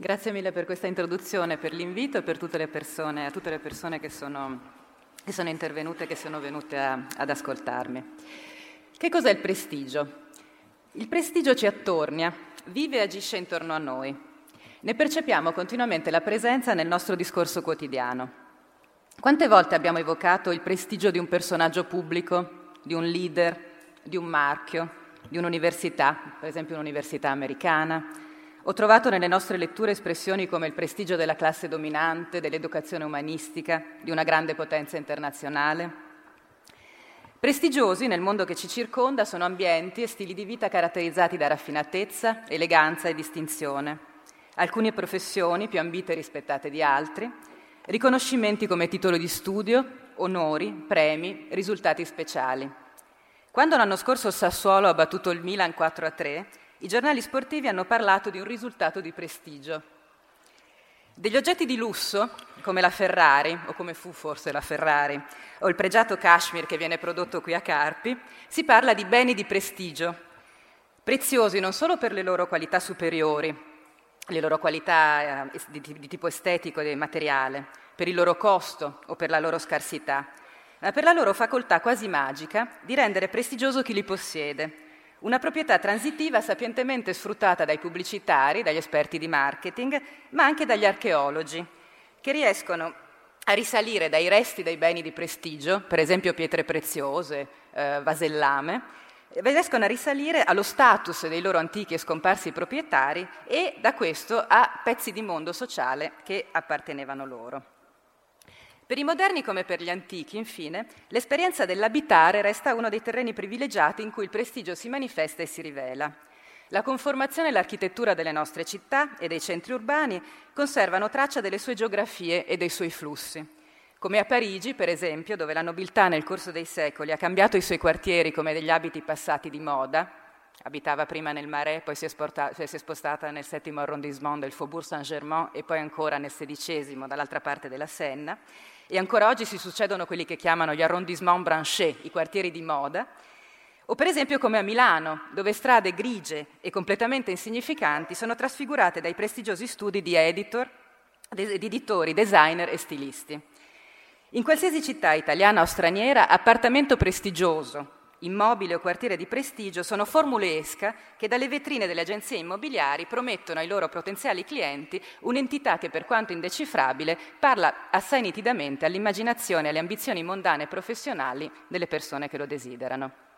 Grazie mille per questa introduzione, per l'invito e per tutte le persone, a tutte le persone che sono, che sono intervenute, che sono venute a, ad ascoltarmi. Che cos'è il prestigio? Il prestigio ci attornia, vive e agisce intorno a noi. Ne percepiamo continuamente la presenza nel nostro discorso quotidiano. Quante volte abbiamo evocato il prestigio di un personaggio pubblico, di un leader, di un marchio, di un'università, per esempio un'università americana, ho trovato nelle nostre letture espressioni come il prestigio della classe dominante, dell'educazione umanistica, di una grande potenza internazionale. Prestigiosi nel mondo che ci circonda sono ambienti e stili di vita caratterizzati da raffinatezza, eleganza e distinzione. Alcune professioni più ambite e rispettate di altri, riconoscimenti come titolo di studio, onori, premi, risultati speciali. Quando l'anno scorso Sassuolo ha battuto il Milan 4 a 3, i giornali sportivi hanno parlato di un risultato di prestigio. Degli oggetti di lusso, come la Ferrari, o come fu forse la Ferrari, o il pregiato cashmere che viene prodotto qui a Carpi, si parla di beni di prestigio, preziosi non solo per le loro qualità superiori, le loro qualità eh, di, di tipo estetico e materiale, per il loro costo o per la loro scarsità, ma per la loro facoltà quasi magica di rendere prestigioso chi li possiede, una proprietà transitiva sapientemente sfruttata dai pubblicitari, dagli esperti di marketing, ma anche dagli archeologi, che riescono a risalire dai resti dei beni di prestigio, per esempio pietre preziose, eh, vasellame, riescono a risalire allo status dei loro antichi e scomparsi proprietari e da questo a pezzi di mondo sociale che appartenevano loro. Per i moderni come per gli antichi, infine, l'esperienza dell'abitare resta uno dei terreni privilegiati in cui il prestigio si manifesta e si rivela. La conformazione e l'architettura delle nostre città e dei centri urbani conservano traccia delle sue geografie e dei suoi flussi. Come a Parigi, per esempio, dove la nobiltà nel corso dei secoli ha cambiato i suoi quartieri come degli abiti passati di moda, abitava prima nel Marais, poi si è, sporta, si è spostata nel settimo arrondissement del Faubourg Saint-Germain e poi ancora nel sedicesimo dall'altra parte della Senna, e ancora oggi si succedono quelli che chiamano gli arrondissement branchés, i quartieri di moda, o per esempio come a Milano, dove strade grigie e completamente insignificanti sono trasfigurate dai prestigiosi studi di editor, di editori, designer e stilisti. In qualsiasi città italiana o straniera, appartamento prestigioso, immobile o quartiere di prestigio sono formule esca che dalle vetrine delle agenzie immobiliari promettono ai loro potenziali clienti un'entità che per quanto indecifrabile parla assai nitidamente all'immaginazione e alle ambizioni mondane e professionali delle persone che lo desiderano.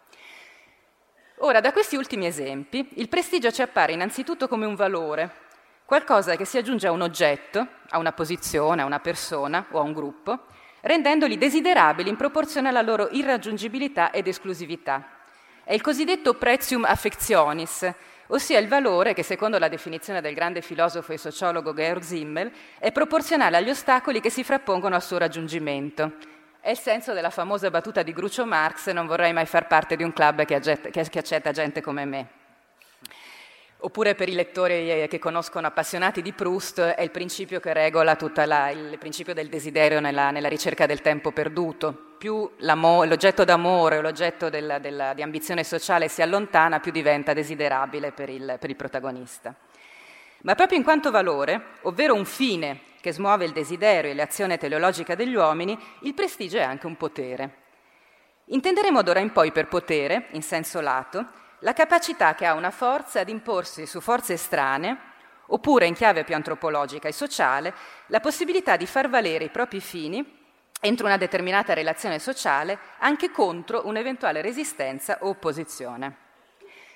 Ora, da questi ultimi esempi, il prestigio ci appare innanzitutto come un valore, qualcosa che si aggiunge a un oggetto, a una posizione, a una persona o a un gruppo, rendendoli desiderabili in proporzione alla loro irraggiungibilità ed esclusività. È il cosiddetto prezium affectionis, ossia il valore che, secondo la definizione del grande filosofo e sociologo Georg Simmel, è proporzionale agli ostacoli che si frappongono al suo raggiungimento. È il senso della famosa battuta di Grucio Marx, non vorrei mai far parte di un club che, accetta gente come me. Oppure per i lettori eh, che conoscono appassionati di Proust è il principio che regola tutto il principio del desiderio nella, nella ricerca del tempo perduto. Più l'oggetto d'amore o l'oggetto della, della, di ambizione sociale si allontana, più diventa desiderabile per il, per il protagonista. Ma proprio in quanto valore, ovvero un fine che smuove il desiderio e l'azione teleologica degli uomini, il prestigio è anche un potere. Intenderemo d'ora in poi per potere, in senso lato, la capacità che ha una forza di imporsi su forze estranee, oppure in chiave più antropologica e sociale, la possibilità di far valere i propri fini entro una determinata relazione sociale anche contro un'eventuale resistenza o opposizione.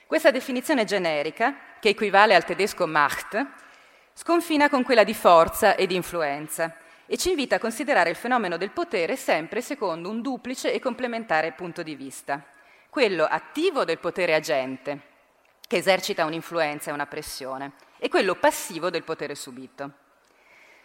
Questa definizione generica, che equivale al tedesco Macht, sconfina con quella di forza e di influenza e ci invita a considerare il fenomeno del potere sempre secondo un duplice e complementare punto di vista quello attivo del potere agente, che esercita un'influenza e una pressione, e quello passivo del potere subito.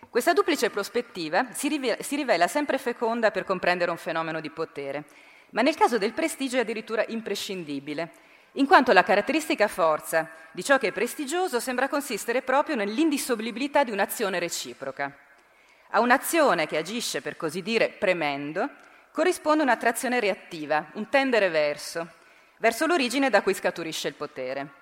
Questa duplice prospettiva si rivela, sempre feconda per comprendere un fenomeno di potere, ma nel caso del prestigio è addirittura imprescindibile, in quanto la caratteristica forza di ciò che è prestigioso sembra consistere proprio nell'indissolubilità di un'azione reciproca. A un'azione che agisce, per così dire, premendo, corrisponde un'attrazione reattiva, un tendere verso, verso l'origine da cui scaturisce il potere.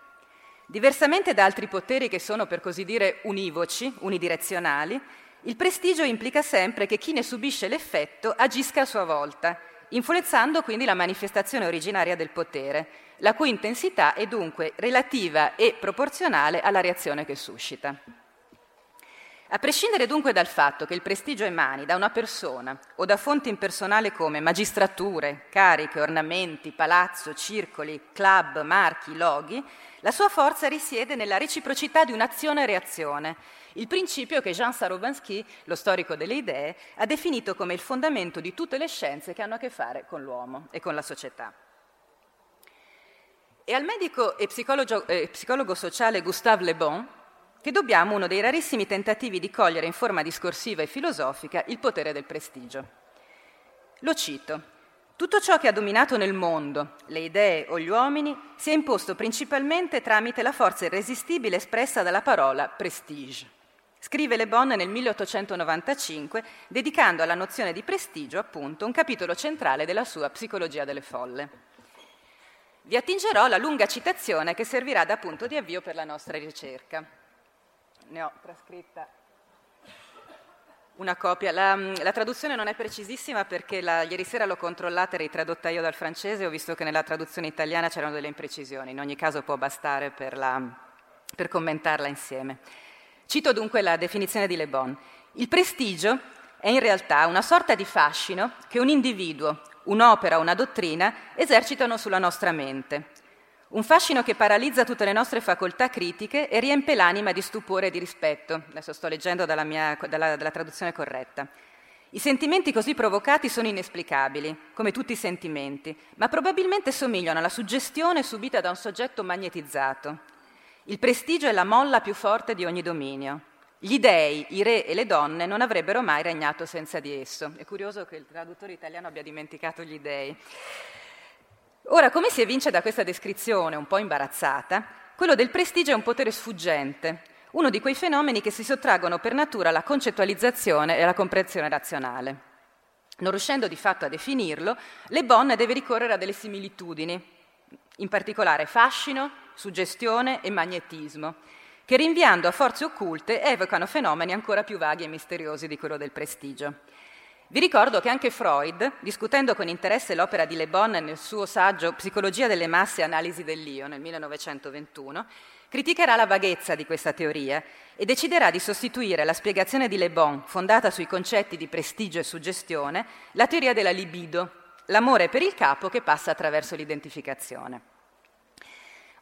Diversamente da altri poteri che sono, per così dire, univoci, unidirezionali, il prestigio implica sempre che chi ne subisce l'effetto agisca a sua volta, influenzando quindi la manifestazione originaria del potere, la cui intensità è dunque relativa e proporzionale alla reazione che suscita. A prescindere dunque dal fatto che il prestigio emani da una persona o da fonti impersonali come magistrature, cariche, ornamenti, palazzo, circoli, club, marchi, loghi, la sua forza risiede nella reciprocità di un'azione e reazione, il principio che Jean Sarobansky, lo storico delle idee, ha definito come il fondamento di tutte le scienze che hanno a che fare con l'uomo e con la società. E al medico e psicologo, eh, psicologo sociale Gustave Le Bon che dobbiamo uno dei rarissimi tentativi di cogliere in forma discorsiva e filosofica il potere del prestigio. Lo cito. Tutto ciò che ha dominato nel mondo, le idee o gli uomini, si è imposto principalmente tramite la forza irresistibile espressa dalla parola prestige. Scrive Le Bon nel 1895, dedicando alla nozione di prestigio, appunto, un capitolo centrale della sua Psicologia delle folle. Vi attingerò la lunga citazione che servirà da punto di avvio per la nostra ricerca ne ho trascritta una copia. La, la, traduzione non è precisissima perché la, ieri sera l'ho controllata e ritradotta io dal francese e ho visto che nella traduzione italiana c'erano delle imprecisioni. In ogni caso può bastare per, la, per commentarla insieme. Cito dunque la definizione di Le Bon. Il prestigio è in realtà una sorta di fascino che un individuo, un'opera o una dottrina esercitano sulla nostra mente, un fascino che paralizza tutte le nostre facoltà critiche e riempie l'anima di stupore e di rispetto. Adesso sto leggendo dalla, mia, dalla, dalla traduzione corretta. I sentimenti così provocati sono inesplicabili, come tutti i sentimenti, ma probabilmente somigliano alla suggestione subita da un soggetto magnetizzato. Il prestigio è la molla più forte di ogni dominio. Gli dei, i re e le donne non avrebbero mai regnato senza di esso. È curioso che il traduttore italiano abbia dimenticato gli dei. Ora, come si evince da questa descrizione un po' imbarazzata, quello del prestigio è un potere sfuggente, uno di quei fenomeni che si sottraggono per natura alla concettualizzazione e alla comprensione razionale. Non riuscendo di fatto a definirlo, Le Bon deve ricorrere a delle similitudini, in particolare fascino, suggestione e magnetismo, che rinviando a forze occulte evocano fenomeni ancora più vaghi e misteriosi di quello del prestigio. Vi ricordo che anche Freud, discutendo con interesse l'opera di Le Bon nel suo saggio Psicologia delle masse e analisi dell'io nel 1921, criticherà la vaghezza di questa teoria e deciderà di sostituire la spiegazione di Le Bon, fondata sui concetti di prestigio e suggestione, la teoria della libido, l'amore per il capo che passa attraverso l'identificazione.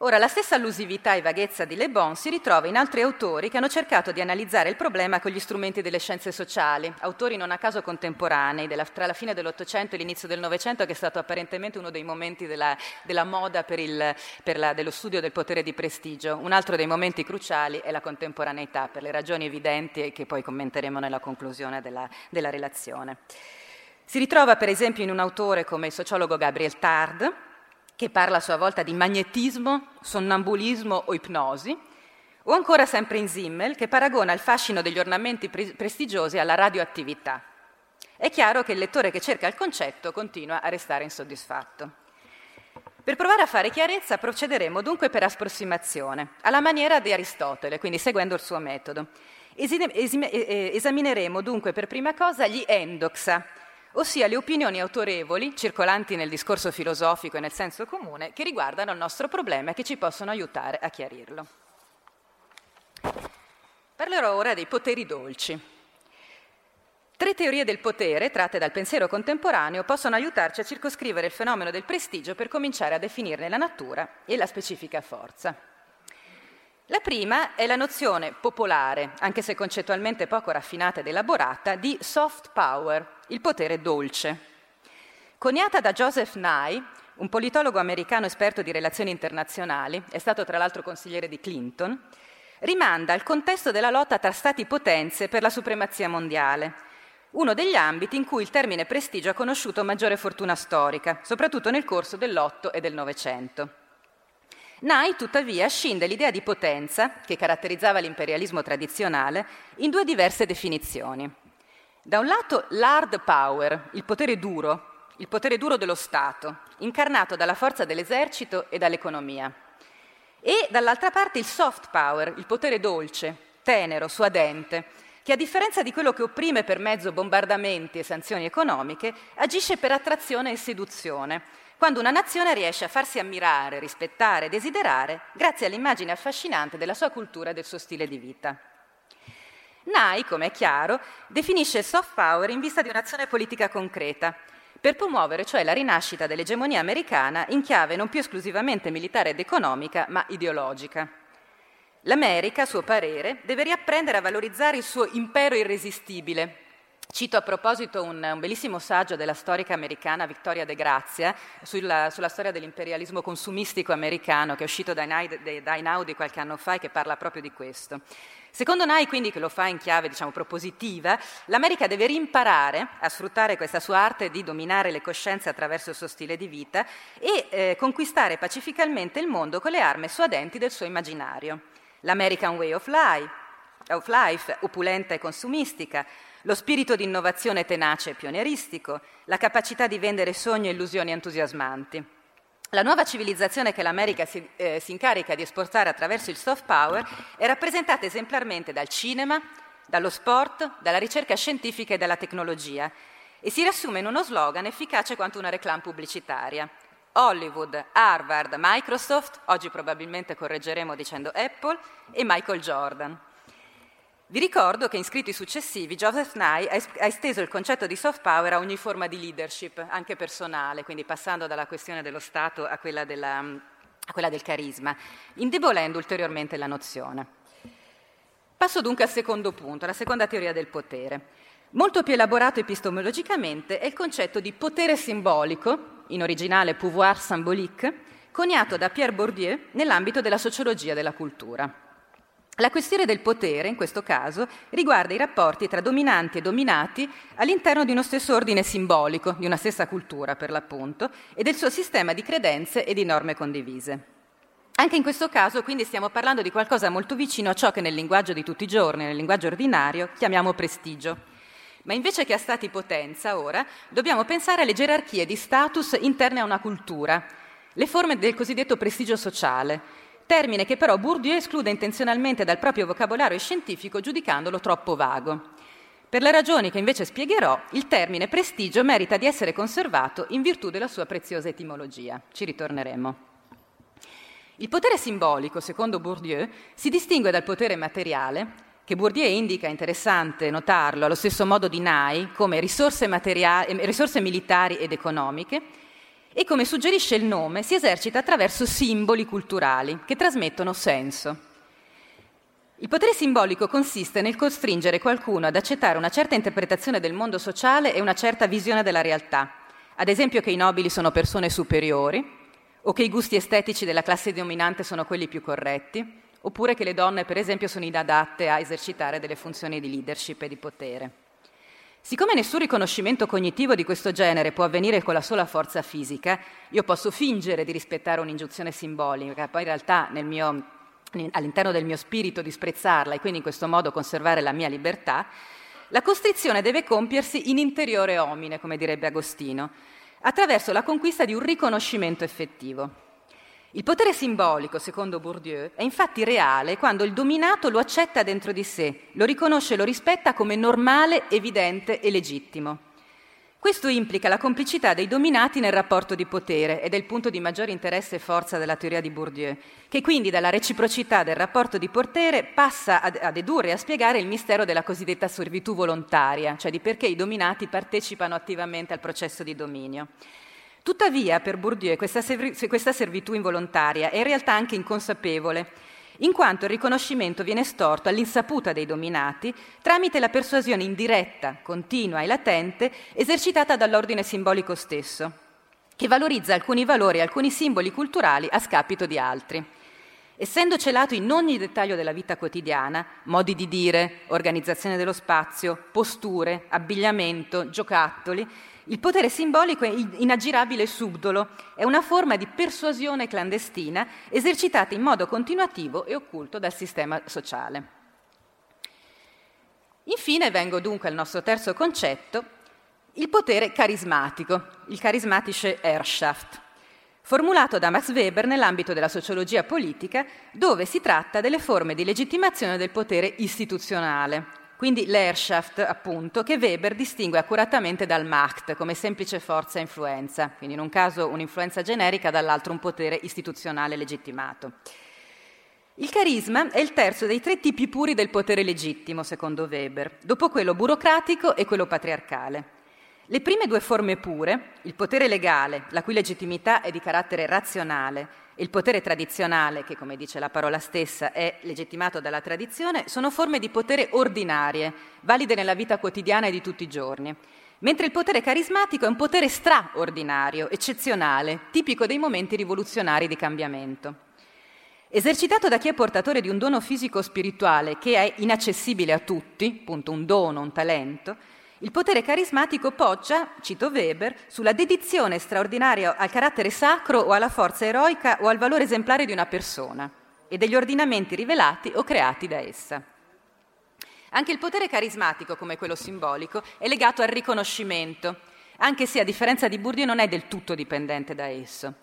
Ora, la stessa allusività e vaghezza di Le Bon si ritrova in altri autori che hanno cercato di analizzare il problema con gli strumenti delle scienze sociali, autori non a caso contemporanei, della, tra la fine dell'Ottocento e l'inizio del Novecento, che è stato apparentemente uno dei momenti della, della moda per il, per la, dello studio del potere di prestigio. Un altro dei momenti cruciali è la contemporaneità, per le ragioni evidenti che poi commenteremo nella conclusione della, della relazione. Si ritrova per esempio in un autore come il sociologo Gabriel Tard, che parla a sua volta di magnetismo, sonnambulismo o ipnosi, o ancora sempre in Zimmel, che paragona il fascino degli ornamenti pre- prestigiosi alla radioattività. È chiaro che il lettore che cerca il concetto continua a restare insoddisfatto. Per provare a fare chiarezza procederemo dunque per approssimazione, alla maniera di Aristotele, quindi seguendo il suo metodo. Esamineremo dunque per prima cosa gli endoxa, ossia le opinioni autorevoli circolanti nel discorso filosofico e nel senso comune che riguardano il nostro problema e che ci possono aiutare a chiarirlo. Parlerò ora dei poteri dolci. Tre teorie del potere, tratte dal pensiero contemporaneo, possono aiutarci a circoscrivere il fenomeno del prestigio per cominciare a definirne la natura e la specifica forza. La prima è la nozione popolare, anche se concettualmente poco raffinata ed elaborata, di soft power, il potere dolce. Coniata da Joseph Nye, un politologo americano esperto di relazioni internazionali, è stato tra l'altro consigliere di Clinton, rimanda al contesto della lotta tra stati-potenze per la supremazia mondiale, uno degli ambiti in cui il termine prestigio ha conosciuto maggiore fortuna storica, soprattutto nel corso dell'Otto e del Novecento. Nye, tuttavia, scinde l'idea di potenza, che caratterizzava l'imperialismo tradizionale, in due diverse definizioni. Da un lato l'hard power, il potere duro, il potere duro dello Stato, incarnato dalla forza dell'esercito e dall'economia. e dall'altra parte il soft power, il potere dolce, tenero, suadente, che a differenza di quello che opprime per mezzo bombardamenti e sanzioni economiche, agisce per attrazione e seduzione, quando una nazione riesce a farsi ammirare, rispettare e desiderare grazie all'immagine affascinante della sua cultura e del suo stile di vita. Nai, come è chiaro, definisce il soft power in vista di un'azione politica concreta, per promuovere cioè la rinascita dell'egemonia americana in chiave non più esclusivamente militare ed economica, ma ideologica. L'America, a suo parere, deve riapprendere a valorizzare il suo impero irresistibile. Cito a proposito un, un bellissimo saggio della storica americana Victoria De Grazia sulla, sulla storia dell'imperialismo consumistico americano che è uscito da Inaudi qualche anno fa e che parla proprio di questo. Secondo Nai, quindi, che lo fa in chiave diciamo, propositiva, l'America deve rimparare a sfruttare questa sua arte di dominare le coscienze attraverso il suo stile di vita e eh, conquistare pacificamente il mondo con le armi suadenti del suo immaginario l'American Way of Life, of life, opulenta e consumistica, lo spirito di innovazione tenace e pionieristico, la capacità di vendere sogni e illusioni entusiasmanti. La nuova civilizzazione che l'America si, eh, si incarica di esportare attraverso il soft power è rappresentata esemplarmente dal cinema, dallo sport, dalla ricerca scientifica e dalla tecnologia e si riassume in uno slogan efficace quanto una reclame pubblicitaria. Hollywood, Harvard, Microsoft, oggi probabilmente correggeremo dicendo Apple, e Michael Jordan. Vi ricordo che in scritti successivi Joseph Nye ha esteso il concetto di soft power a ogni forma di leadership, anche personale, quindi passando dalla questione dello Stato a quella, della, a quella del carisma, indebolendo ulteriormente la nozione. Passo dunque al secondo punto, alla seconda teoria del potere. Molto più elaborato epistemologicamente è il concetto di potere simbolico in originale pouvoir symbolique, coniato da Pierre Bourdieu nell'ambito della sociologia della cultura. La questione del potere, in questo caso, riguarda i rapporti tra dominanti e dominati all'interno di uno stesso ordine simbolico, di una stessa cultura per l'appunto, e del suo sistema di credenze e di norme condivise. Anche in questo caso, quindi, stiamo parlando di qualcosa molto vicino a ciò che nel linguaggio di tutti i giorni, nel linguaggio ordinario, chiamiamo prestigio ma invece che a stati potenza, ora, dobbiamo pensare alle gerarchie di status interne a una cultura, le forme del cosiddetto prestigio sociale, termine che però Bourdieu esclude intenzionalmente dal proprio vocabolario scientifico giudicandolo troppo vago. Per le ragioni che invece spiegherò, il termine prestigio merita di essere conservato in virtù della sua preziosa etimologia. Ci ritorneremo. Il potere simbolico, secondo Bourdieu, si distingue dal potere materiale che Bourdieu indica, interessante notarlo, allo stesso modo di Nai, come risorse, risorse militari ed economiche, e come suggerisce il nome, si esercita attraverso simboli culturali che trasmettono senso. Il potere simbolico consiste nel costringere qualcuno ad accettare una certa interpretazione del mondo sociale e una certa visione della realtà, ad esempio che i nobili sono persone superiori o che i gusti estetici della classe dominante sono quelli più corretti, oppure che le donne, per esempio, sono inadatte a esercitare delle funzioni di leadership e di potere. Siccome nessun riconoscimento cognitivo di questo genere può avvenire con la sola forza fisica, io posso fingere di rispettare un'ingiunzione simbolica, poi in realtà mio, all'interno del mio spirito disprezzarla e quindi in questo modo conservare la mia libertà, la costrizione deve compiersi in interiore omine, come direbbe Agostino, attraverso la conquista di un riconoscimento effettivo. Il potere simbolico, secondo Bourdieu, è infatti reale quando il dominato lo accetta dentro di sé, lo riconosce e lo rispetta come normale, evidente e legittimo. Questo implica la complicità dei dominati nel rapporto di potere ed è il punto di maggiore interesse e forza della teoria di Bourdieu, che quindi dalla reciprocità del rapporto di potere passa a, dedurre e a spiegare il mistero della cosiddetta servitù volontaria, cioè di perché i dominati partecipano attivamente al processo di dominio. Tuttavia, per Bourdieu, questa, questa servitù involontaria è in realtà anche inconsapevole, in quanto il riconoscimento viene storto all'insaputa dei dominati tramite la persuasione indiretta, continua e latente esercitata dall'ordine simbolico stesso, che valorizza alcuni valori e alcuni simboli culturali a scapito di altri. Essendo celato in ogni dettaglio della vita quotidiana, modi di dire, organizzazione dello spazio, posture, abbigliamento, giocattoli, il potere simbolico è inaggirabile e subdolo, è una forma di persuasione clandestina esercitata in modo continuativo e occulto dal sistema sociale. Infine vengo dunque al nostro terzo concetto, il potere carismatico, il charismatische Herrschaft. formulato da Max Weber nell'ambito della sociologia politica, dove si tratta delle forme di legittimazione del potere istituzionale, quindi l'Herrschaft, appunto, che Weber distingue accuratamente dal Macht come semplice forza e influenza, quindi in un caso un'influenza generica, dall'altro un potere istituzionale legittimato. Il carisma è il terzo dei tre tipi puri del potere legittimo, secondo Weber, dopo quello burocratico e quello patriarcale. Le prime due forme pure, il potere legale, la cui legittimità è di carattere razionale, il potere tradizionale, che come dice la parola stessa è legittimato dalla tradizione, sono forme di potere ordinarie, valide nella vita quotidiana e di tutti i giorni. Mentre il potere carismatico è un potere straordinario, eccezionale, tipico dei momenti rivoluzionari di cambiamento. Esercitato da chi è portatore di un dono fisico-spirituale che è inaccessibile a tutti, appunto un dono, un talento, il potere carismatico poggia, cito Weber, sulla dedizione straordinaria al carattere sacro o alla forza eroica o al valore esemplare di una persona e degli ordinamenti rivelati o creati da essa. Anche il potere carismatico, come quello simbolico, è legato al riconoscimento, anche se a differenza di Bourdieu non è del tutto dipendente da esso.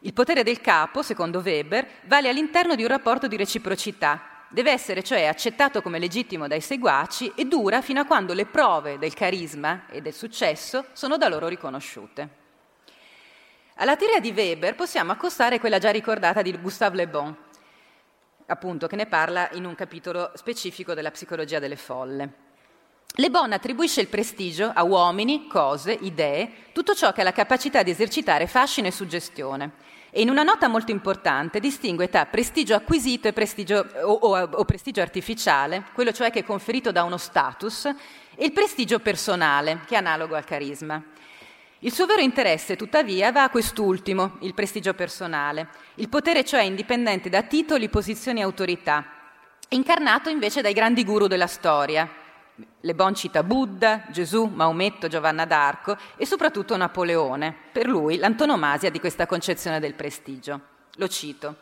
Il potere del capo, secondo Weber, vale all'interno di un rapporto di reciprocità deve essere cioè accettato come legittimo dai seguaci e dura fino a quando le prove del carisma e del successo sono da loro riconosciute. Alla teoria di Weber possiamo accostare quella già ricordata di Gustave Le Bon, appunto, che ne parla in un capitolo specifico della psicologia delle folle. Le Bon attribuisce il prestigio a uomini, cose, idee, tutto ciò che ha la capacità di esercitare fascino e suggestione e in una nota molto importante distingue tra prestigio acquisito prestigio, o, o, o prestigio artificiale, quello cioè che è conferito da uno status, e il prestigio personale, che è analogo al carisma. Il suo vero interesse, tuttavia, va a quest'ultimo, il prestigio personale, il potere cioè indipendente da titoli, posizioni e autorità, incarnato invece dai grandi guru della storia, le Bon cita Buddha, Gesù, Maometto, Giovanna d'Arco e soprattutto Napoleone, per lui l'antonomasia di questa concezione del prestigio. Lo cito.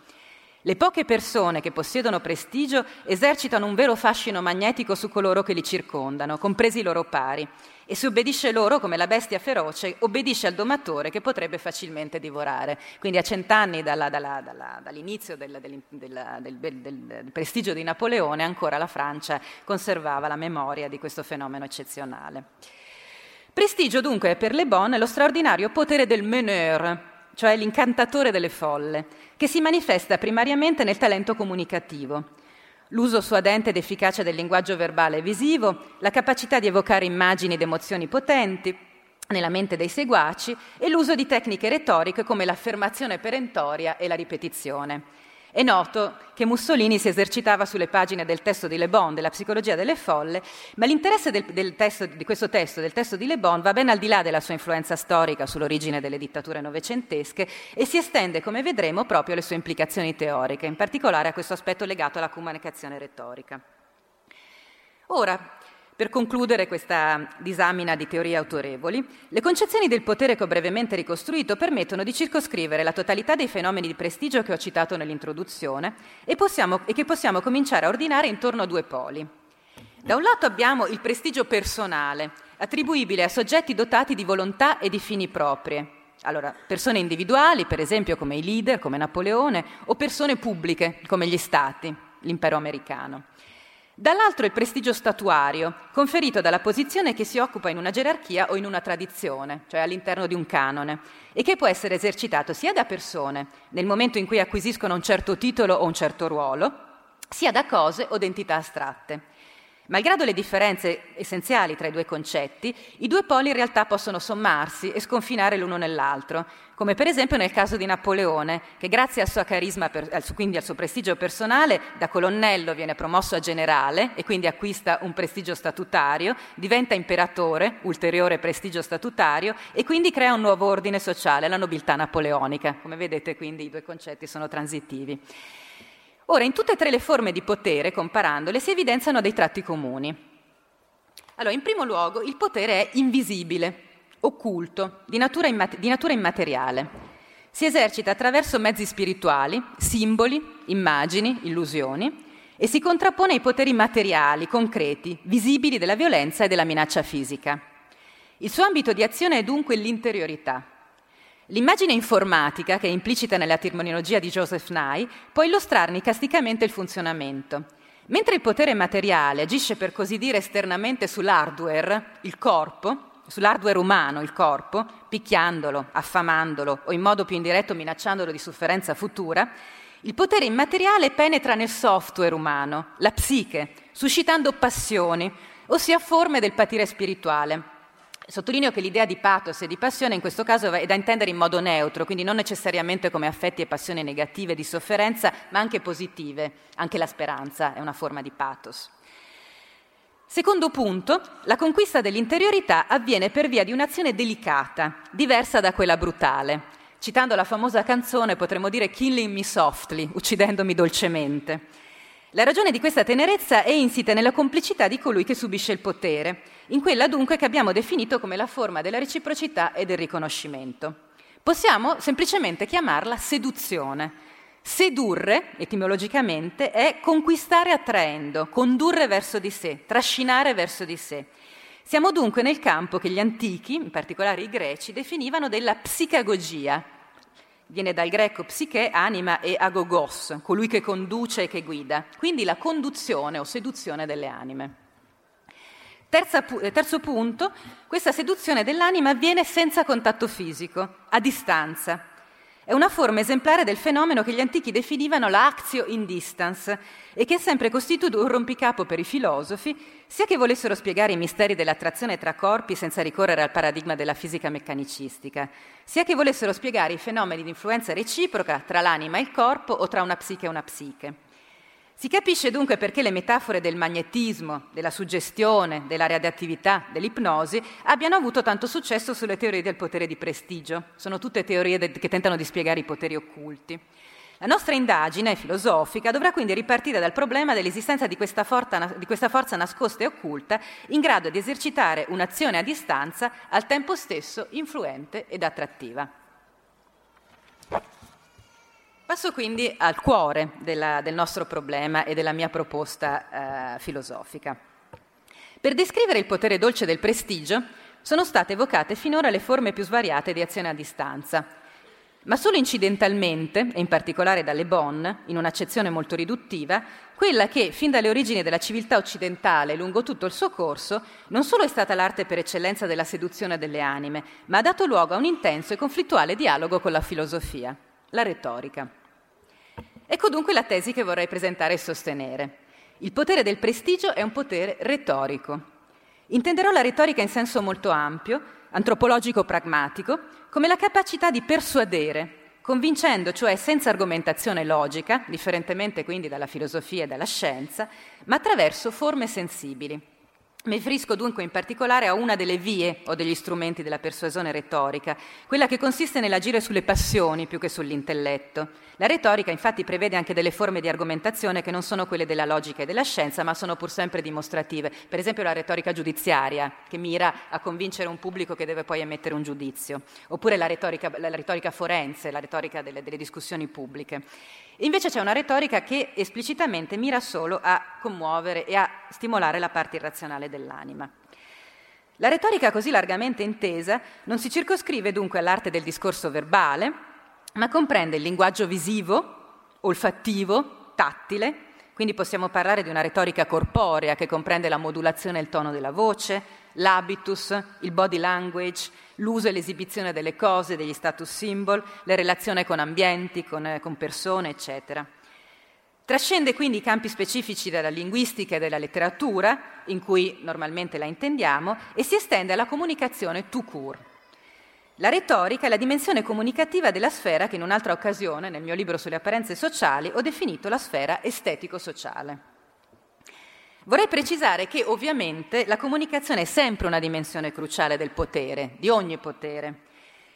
Le poche persone che possiedono prestigio esercitano un vero fascino magnetico su coloro che li circondano, compresi i loro pari, e se obbedisce loro come la bestia feroce, obbedisce al domatore che potrebbe facilmente divorare. Quindi a cent'anni dalla, dalla, dalla, dall'inizio del, del, del, del, prestigio di Napoleone, ancora la Francia conservava la memoria di questo fenomeno eccezionale. Prestigio dunque è per Le Bon lo straordinario potere del meneur, cioè l'incantatore delle folle, che si manifesta primariamente nel talento comunicativo. L'uso suadente ed efficace del linguaggio verbale e visivo, la capacità di evocare immagini ed emozioni potenti nella mente dei seguaci e l'uso di tecniche retoriche come l'affermazione perentoria e la ripetizione. È noto che Mussolini si esercitava sulle pagine del testo di Le Bon, della psicologia delle folle, ma l'interesse del, del testo, di questo testo, del testo di Le Bon, va ben al di là della sua influenza storica sull'origine delle dittature novecentesche e si estende, come vedremo, proprio alle sue implicazioni teoriche, in particolare a questo aspetto legato alla comunicazione retorica. Ora, per concludere questa disamina di teorie autorevoli, le concezioni del potere che ho brevemente ricostruito permettono di circoscrivere la totalità dei fenomeni di prestigio che ho citato nell'introduzione e, possiamo, e che possiamo cominciare a ordinare intorno a due poli. Da un lato abbiamo il prestigio personale, attribuibile a soggetti dotati di volontà e di fini proprie. Allora, persone individuali, per esempio come i leader, come Napoleone, o persone pubbliche, come gli stati, l'impero americano. Dall'altro il prestigio statuario, conferito dalla posizione che si occupa in una gerarchia o in una tradizione, cioè all'interno di un canone, e che può essere esercitato sia da persone, nel momento in cui acquisiscono un certo titolo o un certo ruolo, sia da cose o da entità astratte. Malgrado le differenze essenziali tra i due concetti, i due poli in realtà possono sommarsi e sconfinare l'uno nell'altro, come per esempio nel caso di Napoleone, che grazie al suo carisma, quindi al suo prestigio personale, da colonnello viene promosso a generale e quindi acquista un prestigio statutario, diventa imperatore, ulteriore prestigio statutario, e quindi crea un nuovo ordine sociale, la nobiltà napoleonica. Come vedete quindi i due concetti sono transitivi. Ora, in tutte e tre le forme di potere, comparandole, si evidenziano dei tratti comuni. Allora, in primo luogo, il potere è invisibile, occulto, di natura, immat- di natura immateriale. Si esercita attraverso mezzi spirituali, simboli, immagini, illusioni, e si contrappone ai poteri materiali, concreti, visibili della violenza e della minaccia fisica. Il suo ambito di azione è dunque l'interiorità. L'immagine informatica, che è implicita nella terminologia di Joseph Nye, può illustrarne icasticamente il funzionamento. Mentre il potere materiale agisce per così dire esternamente sull'hardware, il corpo, sull'hardware umano, il corpo, picchiandolo, affamandolo o in modo più indiretto minacciandolo di sofferenza futura, il potere immateriale penetra nel software umano, la psiche, suscitando passioni, ossia forme del patire spirituale. Sottolineo che l'idea di pathos e di passione in questo caso è da intendere in modo neutro, quindi non necessariamente come affetti e passioni negative di sofferenza, ma anche positive. Anche la speranza è una forma di pathos. Secondo punto, la conquista dell'interiorità avviene per via di un'azione delicata, diversa da quella brutale. Citando la famosa canzone potremmo dire killing me softly, uccidendomi dolcemente. La ragione di questa tenerezza è insita nella complicità di colui che subisce il potere, in quella dunque che abbiamo definito come la forma della reciprocità e del riconoscimento. Possiamo semplicemente chiamarla seduzione. Sedurre, etimologicamente, è conquistare attraendo, condurre verso di sé, trascinare verso di sé. Siamo dunque nel campo che gli antichi, in particolare i greci, definivano della psicagogia, viene dal greco psiche, anima e agogos, colui che conduce e che guida, quindi la conduzione o seduzione delle anime. Terza, eh, terzo punto, questa seduzione dell'anima avviene senza contatto fisico, a distanza. È una forma esemplare del fenomeno che gli antichi definivano la actio in distance e che è sempre costituito un rompicapo per i filosofi, sia che volessero spiegare i misteri dell'attrazione tra corpi senza ricorrere al paradigma della fisica meccanicistica, sia che volessero spiegare i fenomeni di influenza reciproca tra l'anima e il corpo o tra una psiche e una psiche. Si capisce dunque perché le metafore del magnetismo, della suggestione, della radioattività, dell'ipnosi abbiano avuto tanto successo sulle teorie del potere di prestigio. Sono tutte teorie de- che tentano di spiegare i poteri occulti. La nostra indagine filosofica dovrà quindi ripartire dal problema dell'esistenza di questa, forza, di questa forza nascosta e occulta in grado di esercitare un'azione a distanza al tempo stesso influente ed attrattiva. Passo quindi al cuore della, del nostro problema e della mia proposta eh, filosofica. Per descrivere il potere dolce del prestigio sono state evocate finora le forme più svariate di azione a distanza, ma solo incidentalmente, e in particolare dalle Bonn, in un'accezione molto riduttiva, quella che, fin dalle origini della civiltà occidentale lungo tutto il suo corso, non solo è stata l'arte per eccellenza della seduzione delle anime, ma ha dato luogo a un intenso e conflittuale dialogo con la filosofia, la retorica. Ecco dunque la tesi che vorrei presentare e sostenere. Il potere del prestigio è un potere retorico. Intenderò la retorica in senso molto ampio, antropologico-pragmatico, come la capacità di persuadere, convincendo cioè senza argomentazione logica, differentemente quindi dalla filosofia e dalla scienza, ma attraverso forme sensibili. Mi riferisco dunque in particolare a una delle vie o degli strumenti della persuasione retorica, quella che consiste nell'agire sulle passioni più che sull'intelletto. La retorica infatti prevede anche delle forme di argomentazione che non sono quelle della logica e della scienza, ma sono pur sempre dimostrative. Per esempio la retorica giudiziaria, che mira a convincere un pubblico che deve poi emettere un giudizio, oppure la retorica, la retorica forense, la retorica delle, delle discussioni pubbliche. Invece c'è una retorica che esplicitamente mira solo a commuovere e a stimolare la parte irrazionale dell'anima. La retorica così largamente intesa non si circoscrive dunque all'arte del discorso verbale, ma comprende il linguaggio visivo, olfattivo, tattile, quindi possiamo parlare di una retorica corporea che comprende la modulazione e il tono della voce, l'habitus, il body language, l'uso e l'esibizione delle cose, degli status symbol, le relazioni con ambienti, con, eh, con persone, eccetera. Trascende quindi i campi specifici della linguistica e della letteratura, in cui normalmente la intendiamo, e si estende alla comunicazione tout court. La retorica è la dimensione comunicativa della sfera che in un'altra occasione, nel mio libro sulle apparenze sociali, ho definito la sfera estetico-sociale. Vorrei precisare che ovviamente la comunicazione è sempre una dimensione cruciale del potere, di ogni potere.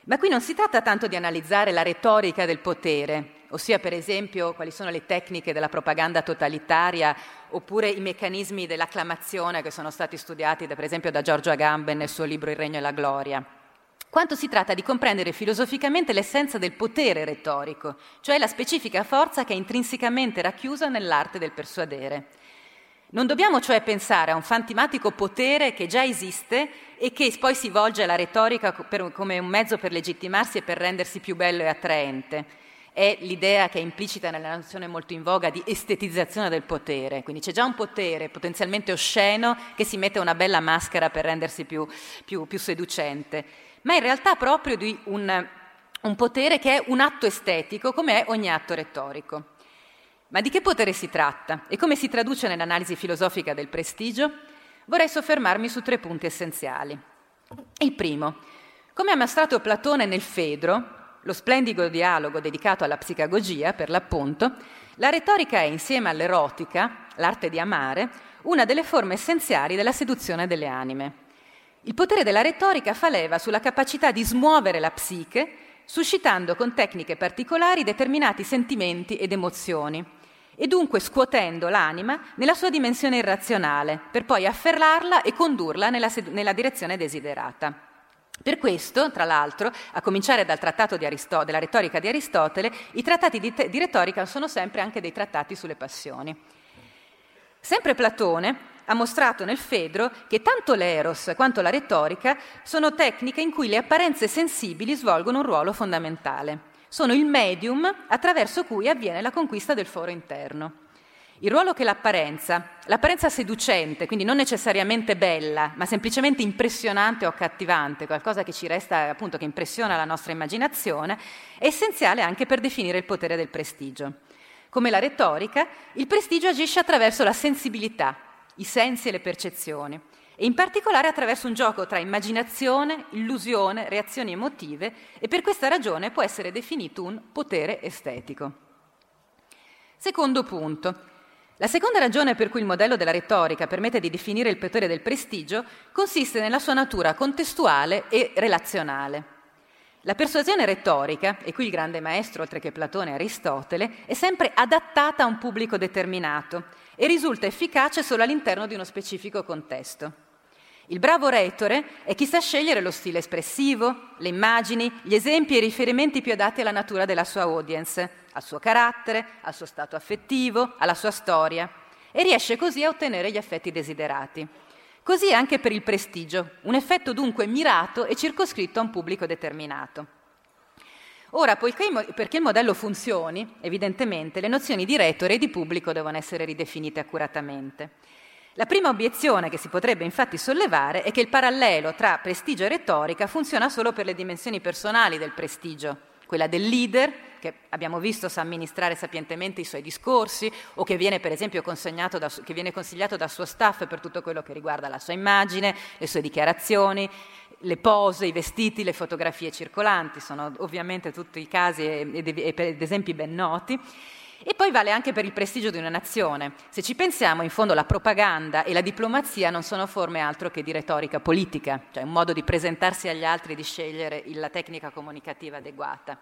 Ma qui non si tratta tanto di analizzare la retorica del potere, ossia per esempio quali sono le tecniche della propaganda totalitaria oppure i meccanismi dell'acclamazione che sono stati studiati da, per esempio da Giorgio Agamben nel suo libro Il Regno e la Gloria quanto si tratta di comprendere filosoficamente l'essenza del potere retorico, cioè la specifica forza che è intrinsecamente racchiusa nell'arte del persuadere. Non dobbiamo cioè pensare a un fantomatico potere che già esiste e che poi si volge alla retorica per, come un mezzo per legittimarsi e per rendersi più bello e attraente. È l'idea che è implicita nella nozione molto in voga di estetizzazione del potere. Quindi c'è già un potere potenzialmente osceno che si mette una bella maschera per rendersi più, più, più seducente, ma in realtà proprio di un, un potere che è un atto estetico, come è ogni atto retorico. Ma di che potere si tratta e come si traduce nell'analisi filosofica del prestigio? Vorrei soffermarmi su tre punti essenziali. Il primo, come ha mostrato Platone nel Fedro, lo splendido dialogo dedicato alla psicagogia, per l'appunto, la retorica è, insieme all'erotica, l'arte di amare, una delle forme essenziali della seduzione delle anime. Il potere della retorica fa leva sulla capacità di smuovere la psiche, suscitando con tecniche particolari determinati sentimenti ed emozioni, e dunque scuotendo l'anima nella sua dimensione irrazionale, per poi afferrarla e condurla nella, nella direzione desiderata. Per questo, tra l'altro, a cominciare dal trattato Aristo- della retorica di Aristotele, i trattati di, te- di retorica sono sempre anche dei trattati sulle passioni. Sempre Platone ha mostrato nel Fedro che tanto l'eros quanto la retorica sono tecniche in cui le apparenze sensibili svolgono un ruolo fondamentale sono il medium attraverso cui avviene la conquista del foro interno. Il ruolo che l'apparenza, l'apparenza seducente, quindi non necessariamente bella, ma semplicemente impressionante o accattivante, qualcosa che ci resta appunto che impressiona la nostra immaginazione, è essenziale anche per definire il potere del prestigio. Come la retorica, il prestigio agisce attraverso la sensibilità, i sensi e le percezioni e in particolare attraverso un gioco tra immaginazione, illusione, reazioni emotive e per questa ragione può essere definito un potere estetico. Secondo punto. La seconda ragione per cui il modello della retorica permette di definire il potere del prestigio consiste nella sua natura contestuale e relazionale. La persuasione retorica, e qui il grande maestro, oltre che Platone e Aristotele, è sempre adattata a un pubblico determinato e risulta efficace solo all'interno di uno specifico contesto. Il bravo retore è chi sa scegliere lo stile espressivo, le immagini, gli esempi e i riferimenti più adatti alla natura della sua audience, al suo carattere, al suo stato affettivo, alla sua storia, e riesce così a ottenere gli effetti desiderati. Così anche per il prestigio, un effetto dunque mirato e circoscritto a un pubblico determinato. Ora, poiché, perché il modello funzioni, evidentemente le nozioni di retore e di pubblico devono essere ridefinite accuratamente. La prima obiezione che si potrebbe infatti sollevare è che il parallelo tra prestigio e retorica funziona solo per le dimensioni personali del prestigio, quella del leader, che abbiamo visto sa amministrare sapientemente i suoi discorsi, o che viene per esempio da, che viene consigliato dal suo staff per tutto quello che riguarda la sua immagine, le sue dichiarazioni, le pose, i vestiti, le fotografie circolanti, sono ovviamente tutti i casi ed, esempi ben noti. E poi vale anche per il prestigio di una nazione. Se ci pensiamo, in fondo la propaganda e la diplomazia non sono forme altro che di retorica politica, cioè un modo di presentarsi agli altri e di scegliere la tecnica comunicativa adeguata.